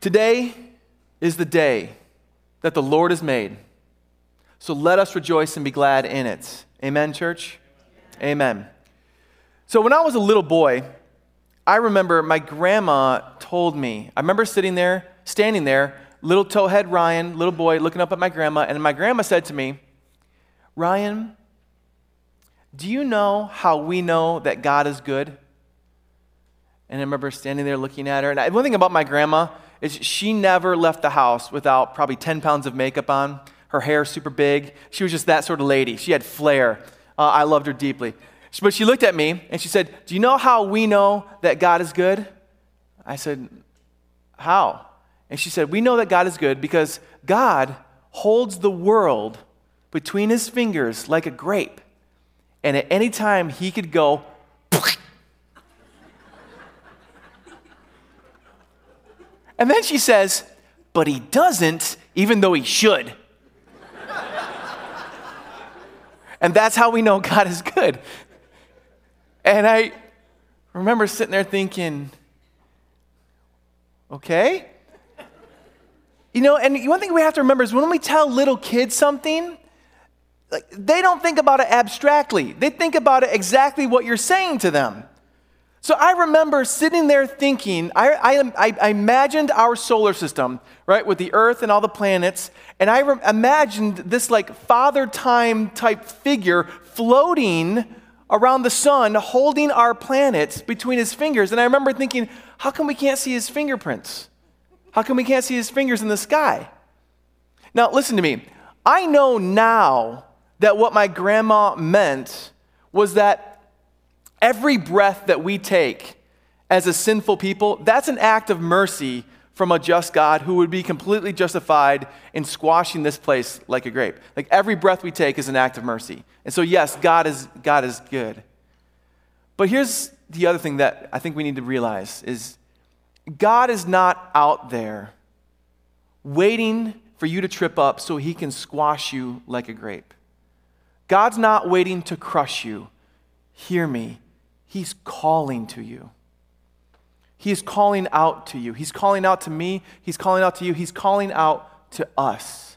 Today is the day that the Lord has made. So let us rejoice and be glad in it. Amen, church? Amen. So when I was a little boy, I remember my grandma told me, I remember sitting there, standing there, little towhead Ryan, little boy, looking up at my grandma, and my grandma said to me, Ryan, do you know how we know that God is good? And I remember standing there looking at her. And one thing about my grandma is she never left the house without probably 10 pounds of makeup on, her hair super big. She was just that sort of lady. She had flair. Uh, I loved her deeply. But she looked at me and she said, Do you know how we know that God is good? I said, How? And she said, We know that God is good because God holds the world between his fingers like a grape. And at any time, he could go, and then she says, But he doesn't, even though he should. and that's how we know God is good. And I remember sitting there thinking, okay. You know, and one thing we have to remember is when we tell little kids something, like, they don't think about it abstractly. They think about it exactly what you're saying to them. So I remember sitting there thinking, I, I, I imagined our solar system, right, with the Earth and all the planets, and I re- imagined this like father time type figure floating around the sun, holding our planets between his fingers. And I remember thinking, how come we can't see his fingerprints? How come we can't see his fingers in the sky? Now, listen to me. I know now that what my grandma meant was that every breath that we take as a sinful people, that's an act of mercy from a just God who would be completely justified in squashing this place like a grape. Like every breath we take is an act of mercy. And so yes, God is God is good. But here's the other thing that I think we need to realize is God is not out there waiting for you to trip up so he can squash you like a grape. God's not waiting to crush you. Hear me. He's calling to you. He's calling out to you. He's calling out to me. He's calling out to you. He's calling out to us.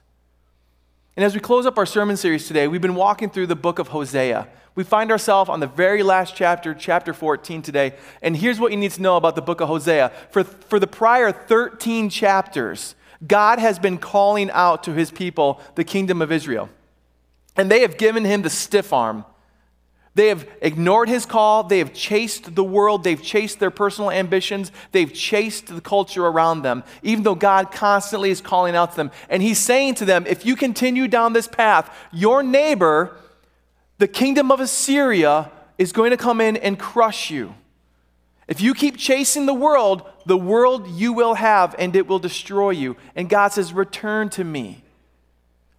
And as we close up our sermon series today, we've been walking through the book of Hosea. We find ourselves on the very last chapter, chapter 14 today. And here's what you need to know about the book of Hosea. For, for the prior 13 chapters, God has been calling out to his people, the kingdom of Israel. And they have given him the stiff arm. They have ignored his call. They have chased the world. They've chased their personal ambitions. They've chased the culture around them, even though God constantly is calling out to them. And he's saying to them, if you continue down this path, your neighbor, the kingdom of Assyria, is going to come in and crush you. If you keep chasing the world, the world you will have, and it will destroy you. And God says, Return to me.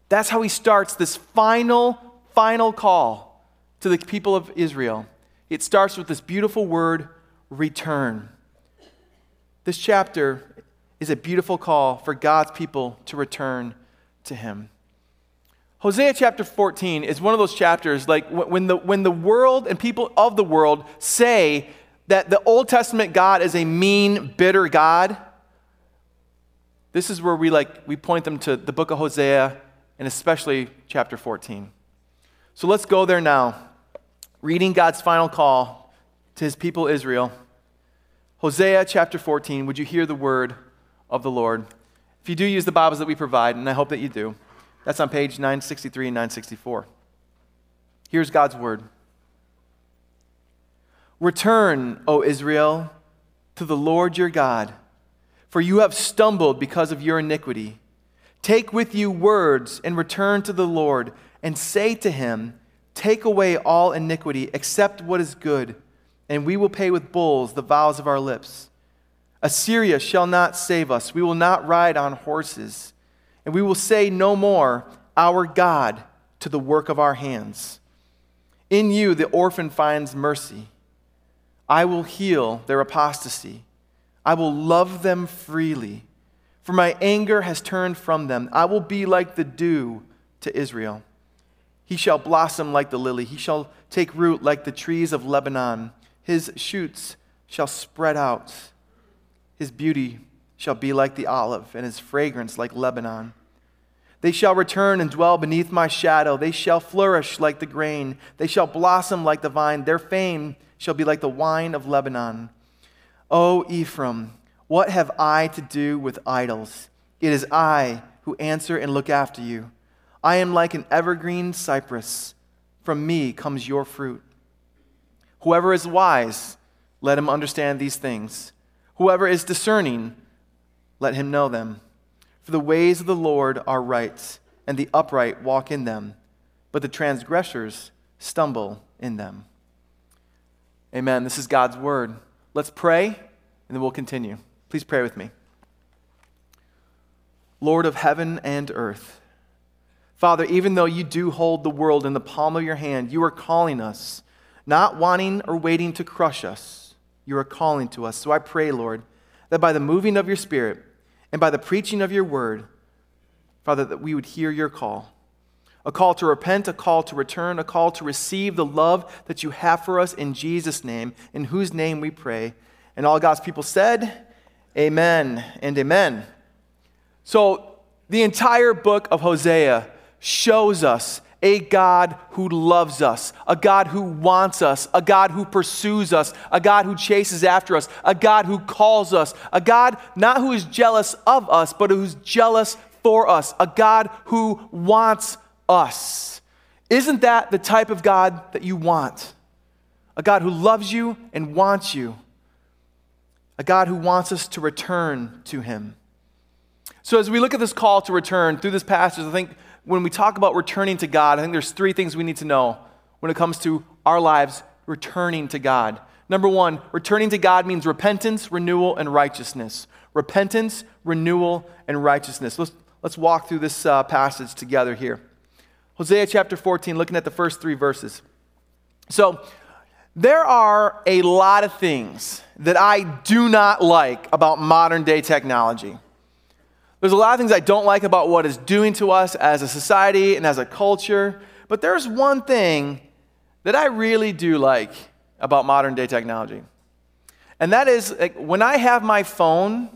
That's how he starts this final, final call to the people of Israel. It starts with this beautiful word, return. This chapter is a beautiful call for God's people to return to him. Hosea chapter 14 is one of those chapters like when the, when the world and people of the world say that the Old Testament God is a mean, bitter God. This is where we like we point them to the book of Hosea and especially chapter 14. So let's go there now. Reading God's final call to his people Israel. Hosea chapter 14, would you hear the word of the Lord? If you do use the Bibles that we provide, and I hope that you do, that's on page 963 and 964. Here's God's word Return, O Israel, to the Lord your God, for you have stumbled because of your iniquity. Take with you words and return to the Lord and say to him, Take away all iniquity, accept what is good, and we will pay with bulls the vows of our lips. Assyria shall not save us. We will not ride on horses, and we will say no more, Our God, to the work of our hands. In you the orphan finds mercy. I will heal their apostasy. I will love them freely for my anger has turned from them. I will be like the dew to Israel. He shall blossom like the lily. He shall take root like the trees of Lebanon. His shoots shall spread out. His beauty shall be like the olive, and his fragrance like Lebanon. They shall return and dwell beneath my shadow. They shall flourish like the grain. They shall blossom like the vine. Their fame shall be like the wine of Lebanon. O Ephraim, what have I to do with idols? It is I who answer and look after you. I am like an evergreen cypress. From me comes your fruit. Whoever is wise, let him understand these things. Whoever is discerning, let him know them. For the ways of the Lord are right, and the upright walk in them, but the transgressors stumble in them. Amen. This is God's word. Let's pray, and then we'll continue. Please pray with me. Lord of heaven and earth, Father, even though you do hold the world in the palm of your hand, you are calling us, not wanting or waiting to crush us. You are calling to us. So I pray, Lord, that by the moving of your Spirit, and by the preaching of your word, Father, that we would hear your call. A call to repent, a call to return, a call to receive the love that you have for us in Jesus' name, in whose name we pray. And all God's people said, Amen and amen. So, the entire book of Hosea shows us a God who loves us, a God who wants us, a God who pursues us, a God who chases after us, a God who calls us, a God not who is jealous of us, but who's jealous for us, a God who wants us. Isn't that the type of God that you want? A God who loves you and wants you, a God who wants us to return to Him. So, as we look at this call to return through this passage, I think when we talk about returning to God, I think there's three things we need to know when it comes to our lives returning to God. Number one, returning to God means repentance, renewal, and righteousness. Repentance, renewal, and righteousness. Let's, let's walk through this uh, passage together here. Hosea chapter 14, looking at the first three verses. So, there are a lot of things that I do not like about modern day technology. There's a lot of things I don't like about what it's doing to us as a society and as a culture, but there's one thing that I really do like about modern day technology. And that is like, when I have my phone,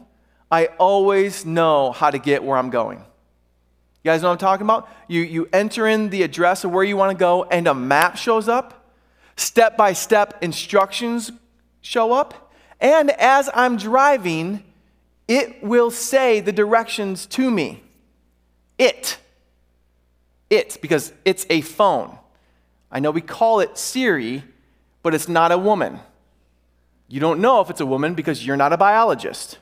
I always know how to get where I'm going. You guys know what I'm talking about? You, you enter in the address of where you want to go, and a map shows up. Step by step instructions show up. And as I'm driving, it will say the directions to me. It. It, because it's a phone. I know we call it Siri, but it's not a woman. You don't know if it's a woman because you're not a biologist.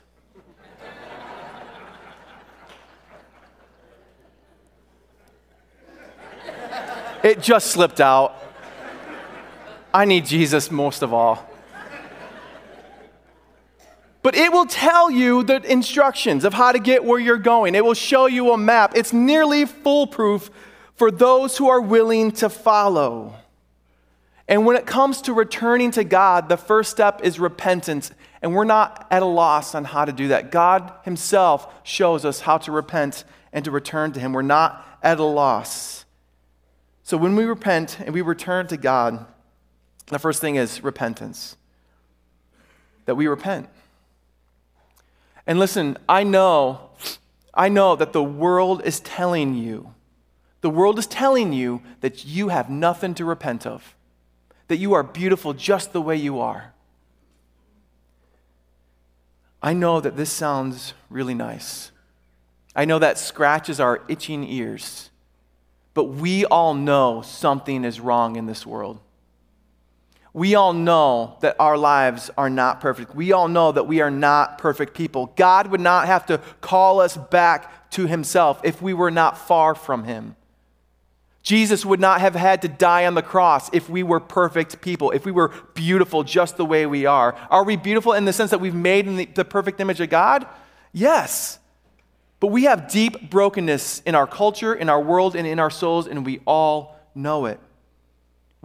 it just slipped out. I need Jesus most of all. But it will tell you the instructions of how to get where you're going. It will show you a map. It's nearly foolproof for those who are willing to follow. And when it comes to returning to God, the first step is repentance. And we're not at a loss on how to do that. God Himself shows us how to repent and to return to Him. We're not at a loss. So when we repent and we return to God, the first thing is repentance. That we repent. And listen, I know, I know that the world is telling you, the world is telling you that you have nothing to repent of, that you are beautiful just the way you are. I know that this sounds really nice. I know that scratches our itching ears. But we all know something is wrong in this world we all know that our lives are not perfect. We all know that we are not perfect people. God would not have to call us back to himself if we were not far from him. Jesus would not have had to die on the cross if we were perfect people, if we were beautiful just the way we are. Are we beautiful in the sense that we've made in the, the perfect image of God? Yes. But we have deep brokenness in our culture, in our world, and in our souls, and we all know it.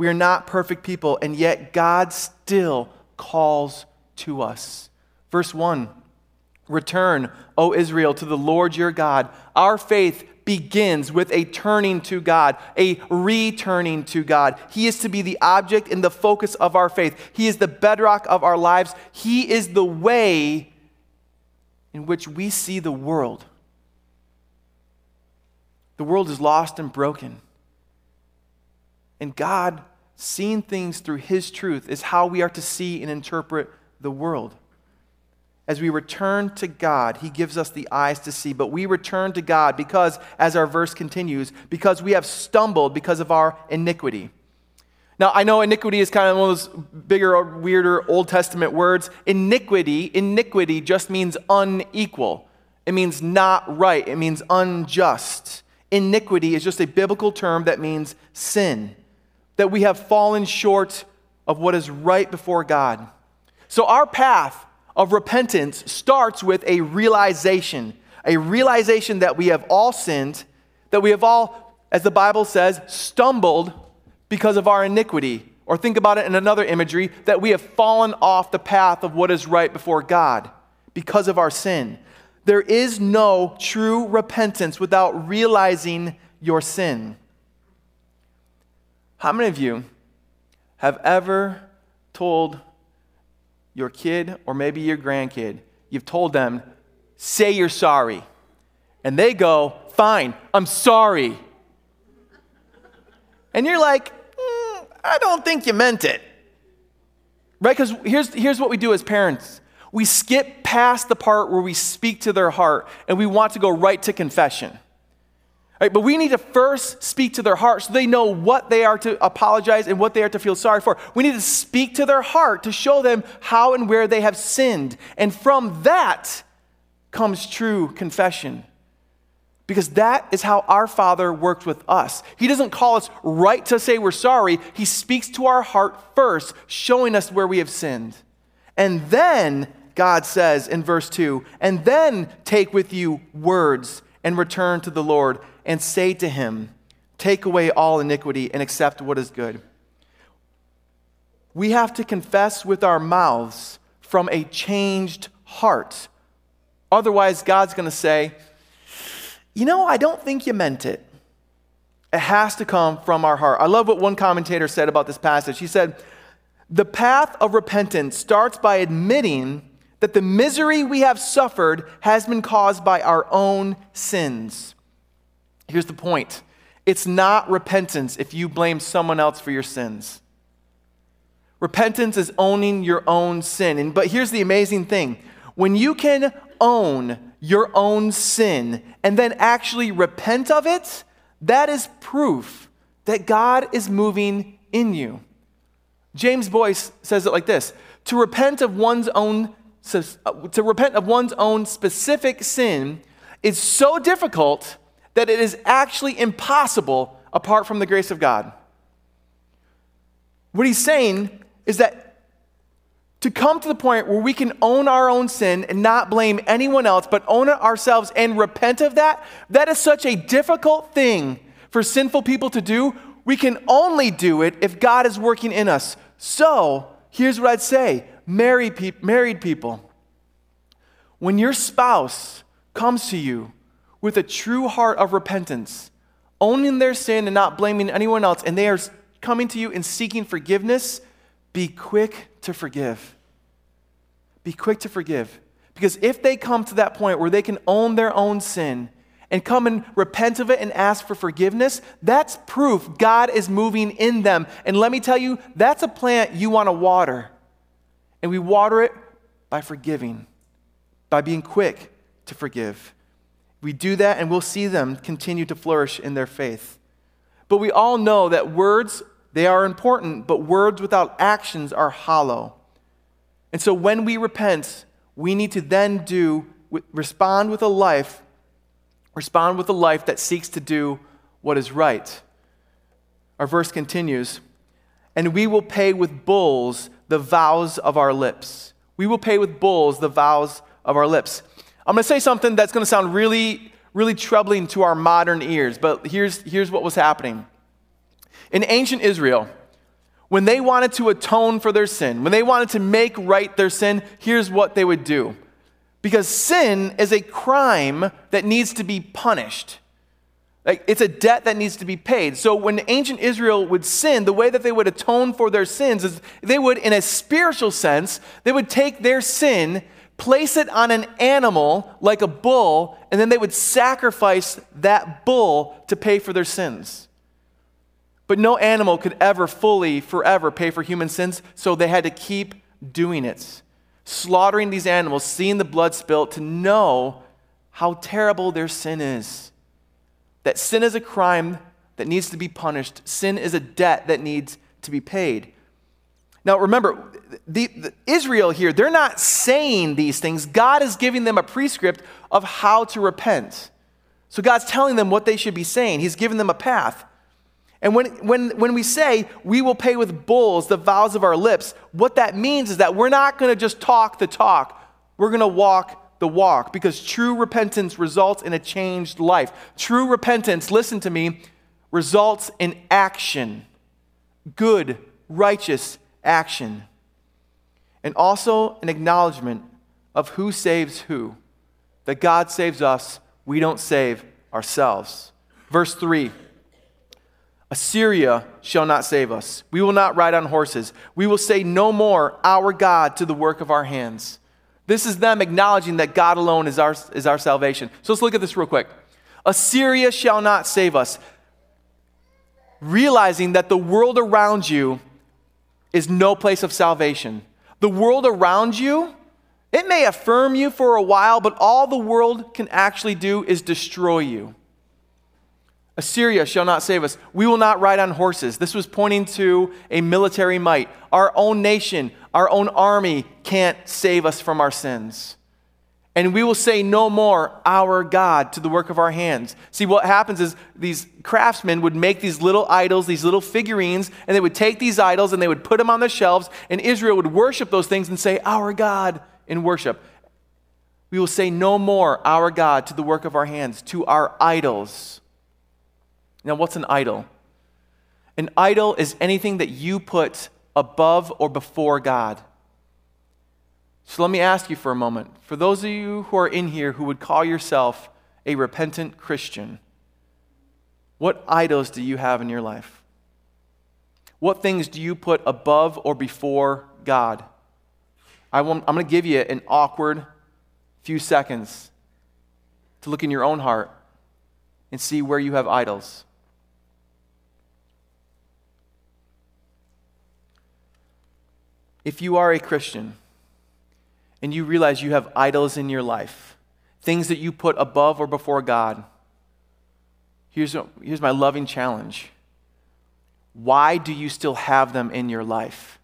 We are not perfect people, and yet God still calls to us. Verse 1 Return, O Israel, to the Lord your God. Our faith begins with a turning to God, a returning to God. He is to be the object and the focus of our faith. He is the bedrock of our lives. He is the way in which we see the world. The world is lost and broken. And God, seeing things through His truth, is how we are to see and interpret the world. As we return to God, He gives us the eyes to see. But we return to God because, as our verse continues, because we have stumbled because of our iniquity. Now, I know iniquity is kind of one of those bigger, weirder Old Testament words. Iniquity, iniquity just means unequal. It means not right. It means unjust. Iniquity is just a biblical term that means sin, that we have fallen short of what is right before God. So, our path of repentance starts with a realization, a realization that we have all sinned, that we have all, as the Bible says, stumbled because of our iniquity. Or think about it in another imagery that we have fallen off the path of what is right before God because of our sin. There is no true repentance without realizing your sin. How many of you have ever told your kid or maybe your grandkid, you've told them, say you're sorry? And they go, fine, I'm sorry. And you're like, hmm, I don't think you meant it. Right? Because here's, here's what we do as parents we skip past the part where we speak to their heart and we want to go right to confession. Right? But we need to first speak to their heart so they know what they are to apologize and what they are to feel sorry for. We need to speak to their heart to show them how and where they have sinned. And from that comes true confession because that is how our Father works with us. He doesn't call us right to say we're sorry, He speaks to our heart first, showing us where we have sinned. And then, God says in verse 2, and then take with you words and return to the Lord and say to Him, Take away all iniquity and accept what is good. We have to confess with our mouths from a changed heart. Otherwise, God's going to say, you know, I don't think you meant it. It has to come from our heart. I love what one commentator said about this passage. He said, The path of repentance starts by admitting that the misery we have suffered has been caused by our own sins. Here's the point it's not repentance if you blame someone else for your sins. Repentance is owning your own sin. And, but here's the amazing thing when you can own your own sin and then actually repent of it, that is proof that God is moving in you. James Boice says it like this to repent of one's own uh, to repent of one's own specific sin is so difficult that it is actually impossible apart from the grace of God. What he's saying is that to come to the point where we can own our own sin and not blame anyone else, but own it ourselves and repent of that, that is such a difficult thing for sinful people to do. We can only do it if God is working in us. So, here's what I'd say married, married people, when your spouse comes to you with a true heart of repentance, owning their sin and not blaming anyone else, and they are coming to you and seeking forgiveness, be quick to forgive. Be quick to forgive. Because if they come to that point where they can own their own sin and come and repent of it and ask for forgiveness, that's proof God is moving in them. And let me tell you, that's a plant you want to water. And we water it by forgiving, by being quick to forgive. We do that and we'll see them continue to flourish in their faith. But we all know that words they are important, but words without actions are hollow. And so when we repent, we need to then do respond with a life respond with a life that seeks to do what is right. Our verse continues, and we will pay with bulls the vows of our lips. We will pay with bulls the vows of our lips. I'm going to say something that's going to sound really really troubling to our modern ears, but here's here's what was happening. In ancient Israel, when they wanted to atone for their sin, when they wanted to make right their sin, here's what they would do. Because sin is a crime that needs to be punished. Like it's a debt that needs to be paid. So when ancient Israel would sin, the way that they would atone for their sins is they would, in a spiritual sense, they would take their sin, place it on an animal like a bull, and then they would sacrifice that bull to pay for their sins. But no animal could ever fully, forever pay for human sins, so they had to keep doing it. Slaughtering these animals, seeing the blood spilt, to know how terrible their sin is. That sin is a crime that needs to be punished, sin is a debt that needs to be paid. Now, remember, the, the, Israel here, they're not saying these things. God is giving them a prescript of how to repent. So God's telling them what they should be saying. He's giving them a path. And when, when, when we say we will pay with bulls the vows of our lips, what that means is that we're not going to just talk the talk, we're going to walk the walk because true repentance results in a changed life. True repentance, listen to me, results in action, good, righteous action, and also an acknowledgement of who saves who. That God saves us, we don't save ourselves. Verse 3 Assyria shall not save us. We will not ride on horses. We will say no more, Our God, to the work of our hands. This is them acknowledging that God alone is our, is our salvation. So let's look at this real quick. Assyria shall not save us. Realizing that the world around you is no place of salvation. The world around you, it may affirm you for a while, but all the world can actually do is destroy you. Assyria shall not save us. We will not ride on horses. This was pointing to a military might. Our own nation, our own army can't save us from our sins. And we will say no more, our God, to the work of our hands. See, what happens is these craftsmen would make these little idols, these little figurines, and they would take these idols and they would put them on the shelves, and Israel would worship those things and say, Our God, in worship. We will say no more, our God, to the work of our hands, to our idols. Now, what's an idol? An idol is anything that you put above or before God. So let me ask you for a moment. For those of you who are in here who would call yourself a repentant Christian, what idols do you have in your life? What things do you put above or before God? I am going to give you an awkward few seconds to look in your own heart and see where you have idols. If you are a Christian, and you realize you have idols in your life, things that you put above or before God, here's, here's my loving challenge. Why do you still have them in your life?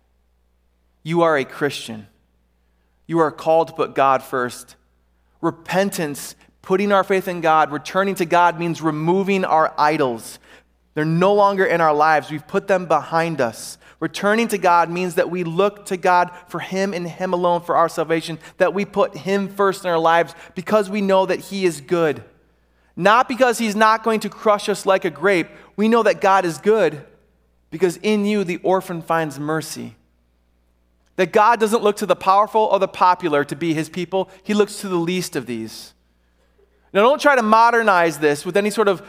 You are a Christian. You are called to put God first. Repentance, putting our faith in God, returning to God means removing our idols. They're no longer in our lives. We've put them behind us. Returning to God means that we look to God for Him and Him alone for our salvation, that we put Him first in our lives because we know that He is good. Not because He's not going to crush us like a grape. We know that God is good because in you the orphan finds mercy. That God doesn't look to the powerful or the popular to be His people, He looks to the least of these. Now, don't try to modernize this with any sort of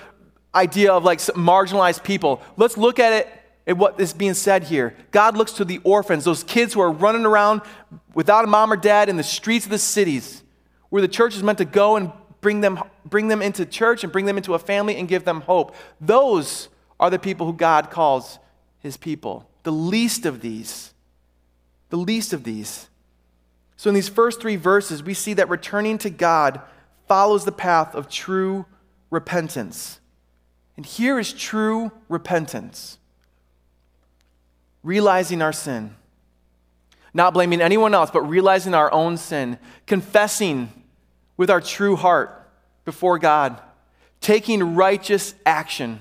idea of like marginalized people. Let's look at it at what is being said here. God looks to the orphans, those kids who are running around without a mom or dad in the streets of the cities, where the church is meant to go and bring them, bring them into church and bring them into a family and give them hope. Those are the people who God calls his people. The least of these. The least of these. So, in these first three verses, we see that returning to God follows the path of true repentance. And here is true repentance realizing our sin, not blaming anyone else, but realizing our own sin, confessing with our true heart before God, taking righteous action,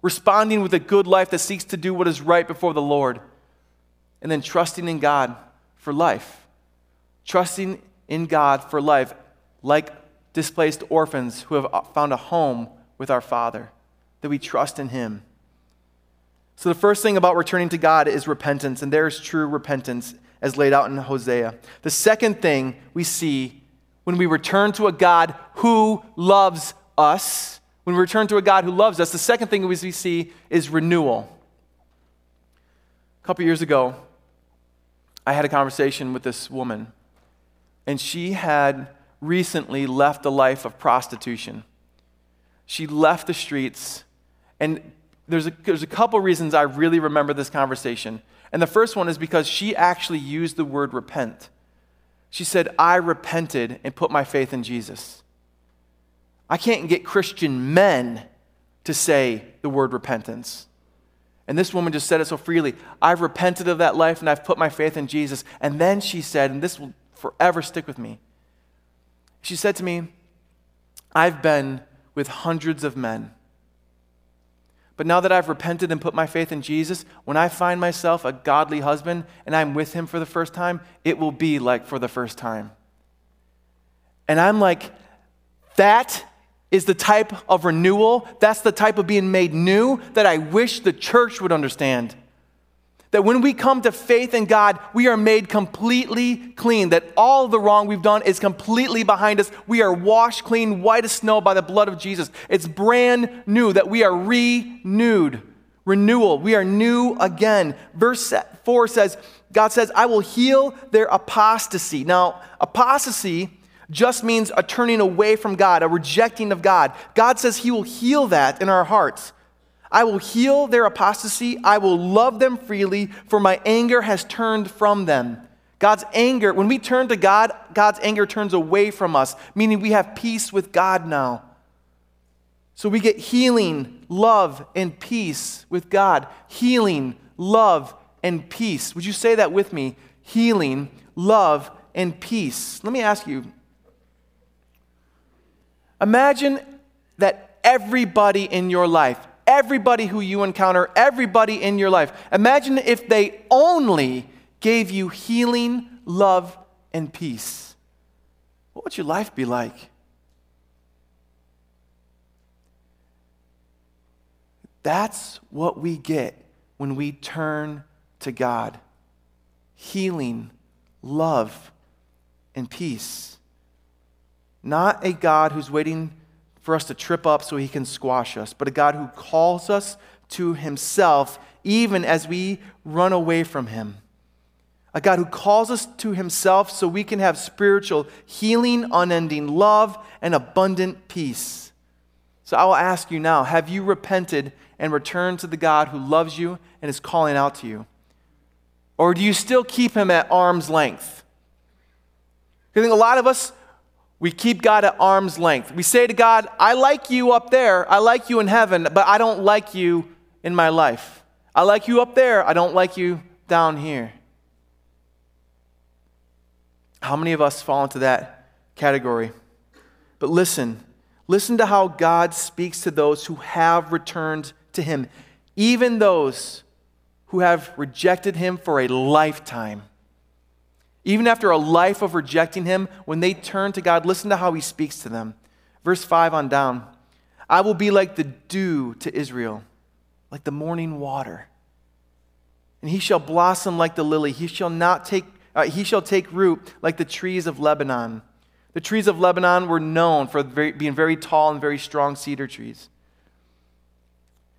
responding with a good life that seeks to do what is right before the Lord, and then trusting in God for life. Trusting in God for life, like displaced orphans who have found a home with our Father, that we trust in Him. So, the first thing about returning to God is repentance, and there is true repentance as laid out in Hosea. The second thing we see when we return to a God who loves us, when we return to a God who loves us, the second thing we see is renewal. A couple years ago, I had a conversation with this woman and she had recently left a life of prostitution. She left the streets, and there's a, there's a couple reasons I really remember this conversation. And the first one is because she actually used the word repent. She said, I repented and put my faith in Jesus. I can't get Christian men to say the word repentance. And this woman just said it so freely. I've repented of that life and I've put my faith in Jesus. And then she said, and this will forever stick with me. She said to me, I've been with hundreds of men. But now that I've repented and put my faith in Jesus, when I find myself a godly husband and I'm with him for the first time, it will be like for the first time. And I'm like, that is the type of renewal, that's the type of being made new that I wish the church would understand. That when we come to faith in God, we are made completely clean. That all the wrong we've done is completely behind us. We are washed clean, white as snow by the blood of Jesus. It's brand new, that we are renewed. Renewal. We are new again. Verse 4 says, God says, I will heal their apostasy. Now, apostasy just means a turning away from God, a rejecting of God. God says He will heal that in our hearts. I will heal their apostasy. I will love them freely, for my anger has turned from them. God's anger, when we turn to God, God's anger turns away from us, meaning we have peace with God now. So we get healing, love, and peace with God. Healing, love, and peace. Would you say that with me? Healing, love, and peace. Let me ask you imagine that everybody in your life, everybody who you encounter, everybody in your life. Imagine if they only gave you healing, love, and peace. What would your life be like? That's what we get when we turn to God healing, love, and peace. Not a God who's waiting for us to trip up so he can squash us, but a God who calls us to himself even as we run away from him. A God who calls us to himself so we can have spiritual healing, unending love, and abundant peace. So I will ask you now have you repented and returned to the God who loves you and is calling out to you? Or do you still keep him at arm's length? I think a lot of us, we keep God at arm's length. We say to God, I like you up there, I like you in heaven, but I don't like you in my life. I like you up there, I don't like you down here. How many of us fall into that category? But listen, listen to how God speaks to those who have returned to Him, even those who have rejected Him for a lifetime. Even after a life of rejecting him, when they turn to God, listen to how he speaks to them. Verse 5 on down I will be like the dew to Israel, like the morning water. And he shall blossom like the lily. He shall not take uh, he shall take root like the trees of Lebanon. The trees of Lebanon were known for very, being very tall and very strong cedar trees.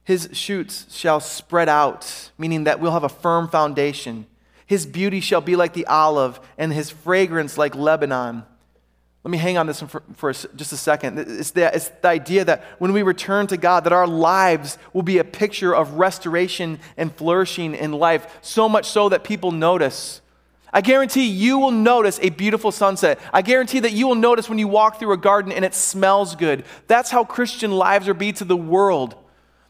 His shoots shall spread out, meaning that we'll have a firm foundation. His beauty shall be like the olive, and his fragrance like Lebanon. Let me hang on this for, for just a second. It's the, it's the idea that when we return to God, that our lives will be a picture of restoration and flourishing in life, so much so that people notice. I guarantee you will notice a beautiful sunset. I guarantee that you will notice when you walk through a garden and it smells good. That's how Christian lives are be to the world.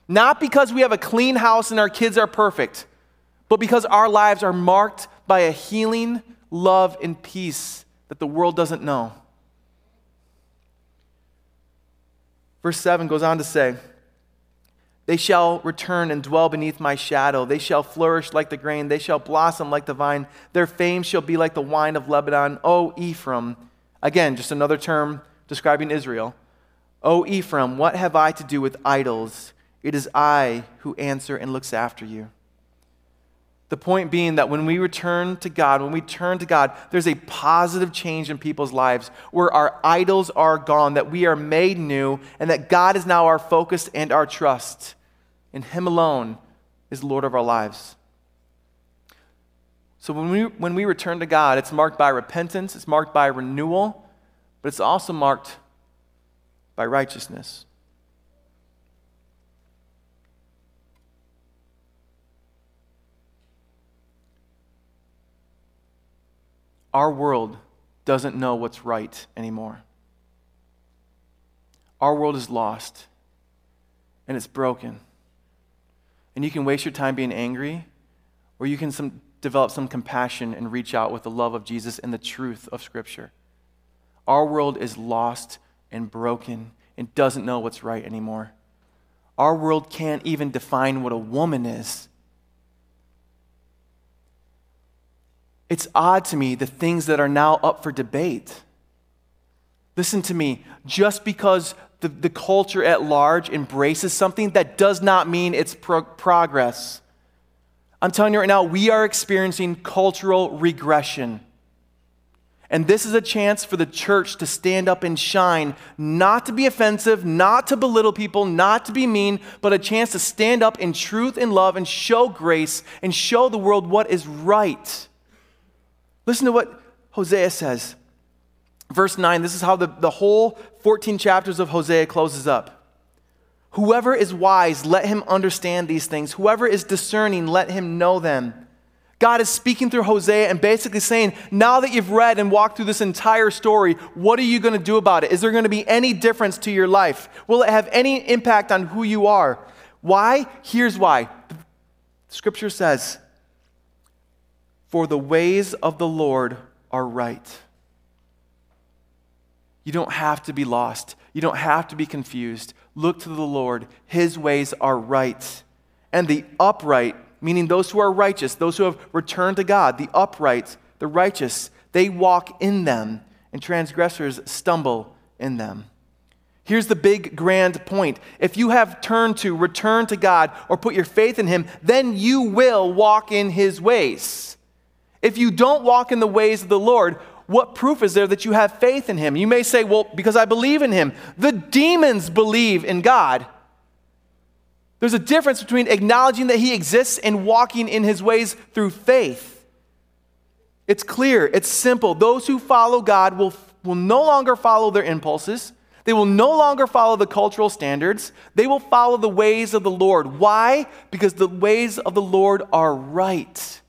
Not because we have a clean house and our kids are perfect but because our lives are marked by a healing, love, and peace that the world doesn't know. Verse 7 goes on to say, They shall return and dwell beneath my shadow. They shall flourish like the grain. They shall blossom like the vine. Their fame shall be like the wine of Lebanon. O Ephraim. Again, just another term describing Israel. O Ephraim, what have I to do with idols? It is I who answer and looks after you. The point being that when we return to God, when we turn to God, there's a positive change in people's lives where our idols are gone, that we are made new, and that God is now our focus and our trust. And Him alone is Lord of our lives. So when we, when we return to God, it's marked by repentance, it's marked by renewal, but it's also marked by righteousness. Our world doesn't know what's right anymore. Our world is lost and it's broken. And you can waste your time being angry, or you can some, develop some compassion and reach out with the love of Jesus and the truth of Scripture. Our world is lost and broken and doesn't know what's right anymore. Our world can't even define what a woman is. It's odd to me the things that are now up for debate. Listen to me, just because the, the culture at large embraces something, that does not mean it's pro- progress. I'm telling you right now, we are experiencing cultural regression. And this is a chance for the church to stand up and shine, not to be offensive, not to belittle people, not to be mean, but a chance to stand up in truth and love and show grace and show the world what is right. Listen to what Hosea says. Verse 9, this is how the, the whole 14 chapters of Hosea closes up. Whoever is wise, let him understand these things. Whoever is discerning, let him know them. God is speaking through Hosea and basically saying, now that you've read and walked through this entire story, what are you going to do about it? Is there going to be any difference to your life? Will it have any impact on who you are? Why? Here's why. Scripture says, For the ways of the Lord are right. You don't have to be lost. You don't have to be confused. Look to the Lord. His ways are right. And the upright, meaning those who are righteous, those who have returned to God, the upright, the righteous, they walk in them, and transgressors stumble in them. Here's the big grand point. If you have turned to, return to God, or put your faith in Him, then you will walk in His ways. If you don't walk in the ways of the Lord, what proof is there that you have faith in him? You may say, well, because I believe in him. The demons believe in God. There's a difference between acknowledging that he exists and walking in his ways through faith. It's clear, it's simple. Those who follow God will, will no longer follow their impulses. They will no longer follow the cultural standards. They will follow the ways of the Lord. Why? Because the ways of the Lord are right.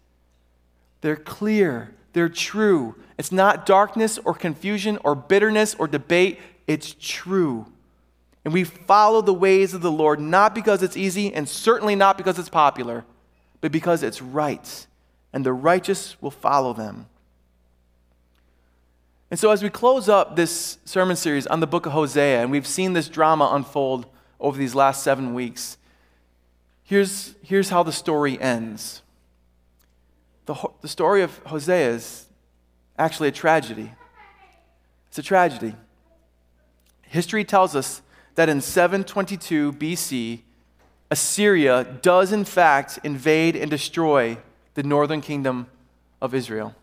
They're clear, they're true, it's not darkness or confusion or bitterness or debate, it's true. And we follow the ways of the Lord not because it's easy and certainly not because it's popular, but because it's right. And the righteous will follow them. And so, as we close up this sermon series on the book of Hosea, and we've seen this drama unfold over these last seven weeks, here's, here's how the story ends. The, the story of Hosea is actually a tragedy. It's a tragedy. History tells us that in 722 BC, Assyria does in fact invade and destroy the northern kingdom of Israel.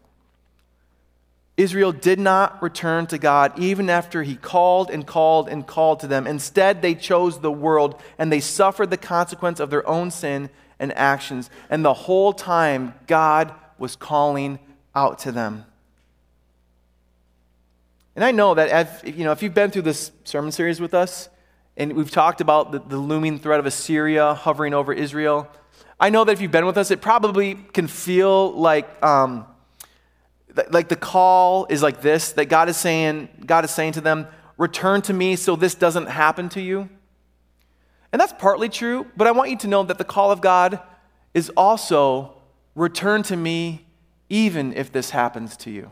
Israel did not return to God even after he called and called and called to them. Instead, they chose the world and they suffered the consequence of their own sin and actions. And the whole time, God was calling out to them. And I know that if, you know, if you've been through this sermon series with us, and we've talked about the, the looming threat of Assyria hovering over Israel, I know that if you've been with us, it probably can feel like, um, like the call is like this that God is saying, God is saying to them, return to me so this doesn't happen to you. And that's partly true, but I want you to know that the call of God is also return to me even if this happens to you.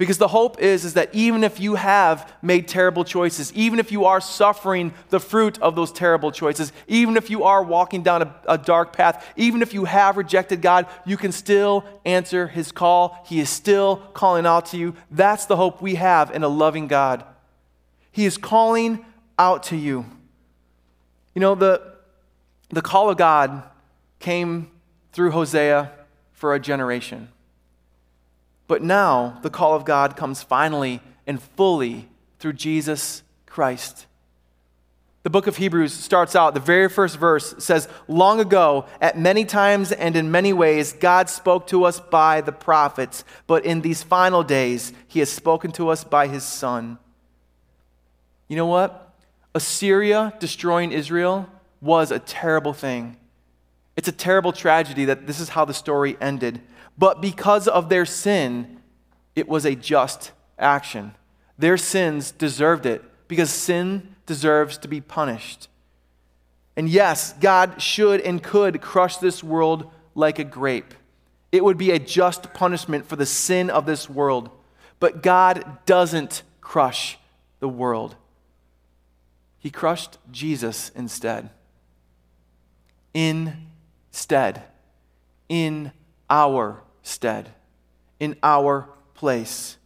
Because the hope is, is that even if you have made terrible choices, even if you are suffering the fruit of those terrible choices, even if you are walking down a, a, dark path, even if you have rejected God, you can still answer his call. He is still calling out to you. That's the hope we have in a loving God. He is calling out to you. You know, the, the call of God came through Hosea for a generation. But now the call of God comes finally and fully through Jesus Christ. The book of Hebrews starts out, the very first verse says, Long ago, at many times and in many ways, God spoke to us by the prophets, but in these final days, he has spoken to us by his Son. You know what? Assyria destroying Israel was a terrible thing. It's a terrible tragedy that this is how the story ended. But because of their sin, it was a just action. Their sins deserved it because sin deserves to be punished. And yes, God should and could crush this world like a grape. It would be a just punishment for the sin of this world. But God doesn't crush the world, He crushed Jesus instead. Instead. In our stead. In our place.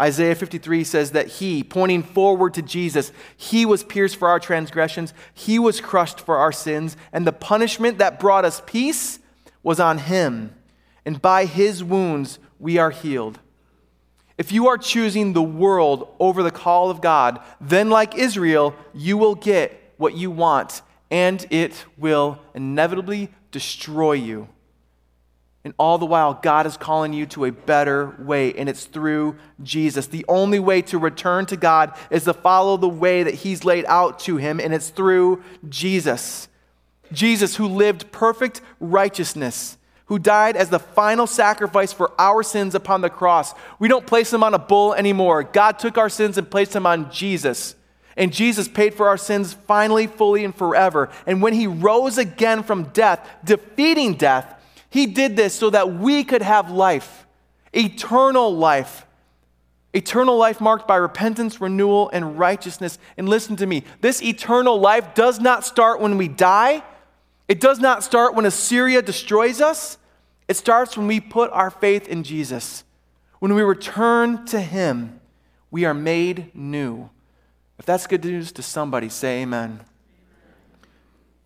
Isaiah 53 says that he, pointing forward to Jesus, he was pierced for our transgressions, he was crushed for our sins, and the punishment that brought us peace was on him. And by his wounds we are healed. If you are choosing the world over the call of God, then like Israel, you will get what you want, and it will inevitably destroy you. And all the while, God is calling you to a better way, and it's through Jesus. The only way to return to God is to follow the way that He's laid out to Him, and it's through Jesus. Jesus, who lived perfect righteousness, who died as the final sacrifice for our sins upon the cross. We don't place Him on a bull anymore. God took our sins and placed Him on Jesus. And Jesus paid for our sins finally, fully, and forever. And when He rose again from death, defeating death, he did this so that we could have life, eternal life. Eternal life marked by repentance, renewal, and righteousness. And listen to me this eternal life does not start when we die, it does not start when Assyria destroys us. It starts when we put our faith in Jesus. When we return to Him, we are made new. If that's good news to somebody, say amen.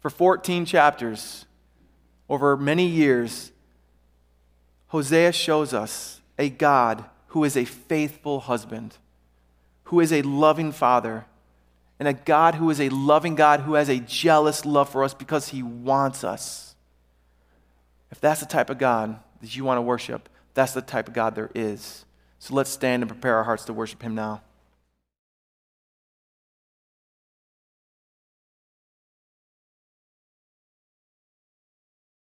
For 14 chapters, over many years, Hosea shows us a God who is a faithful husband, who is a loving father, and a God who is a loving God who has a jealous love for us because he wants us. If that's the type of God that you want to worship, that's the type of God there is. So let's stand and prepare our hearts to worship him now.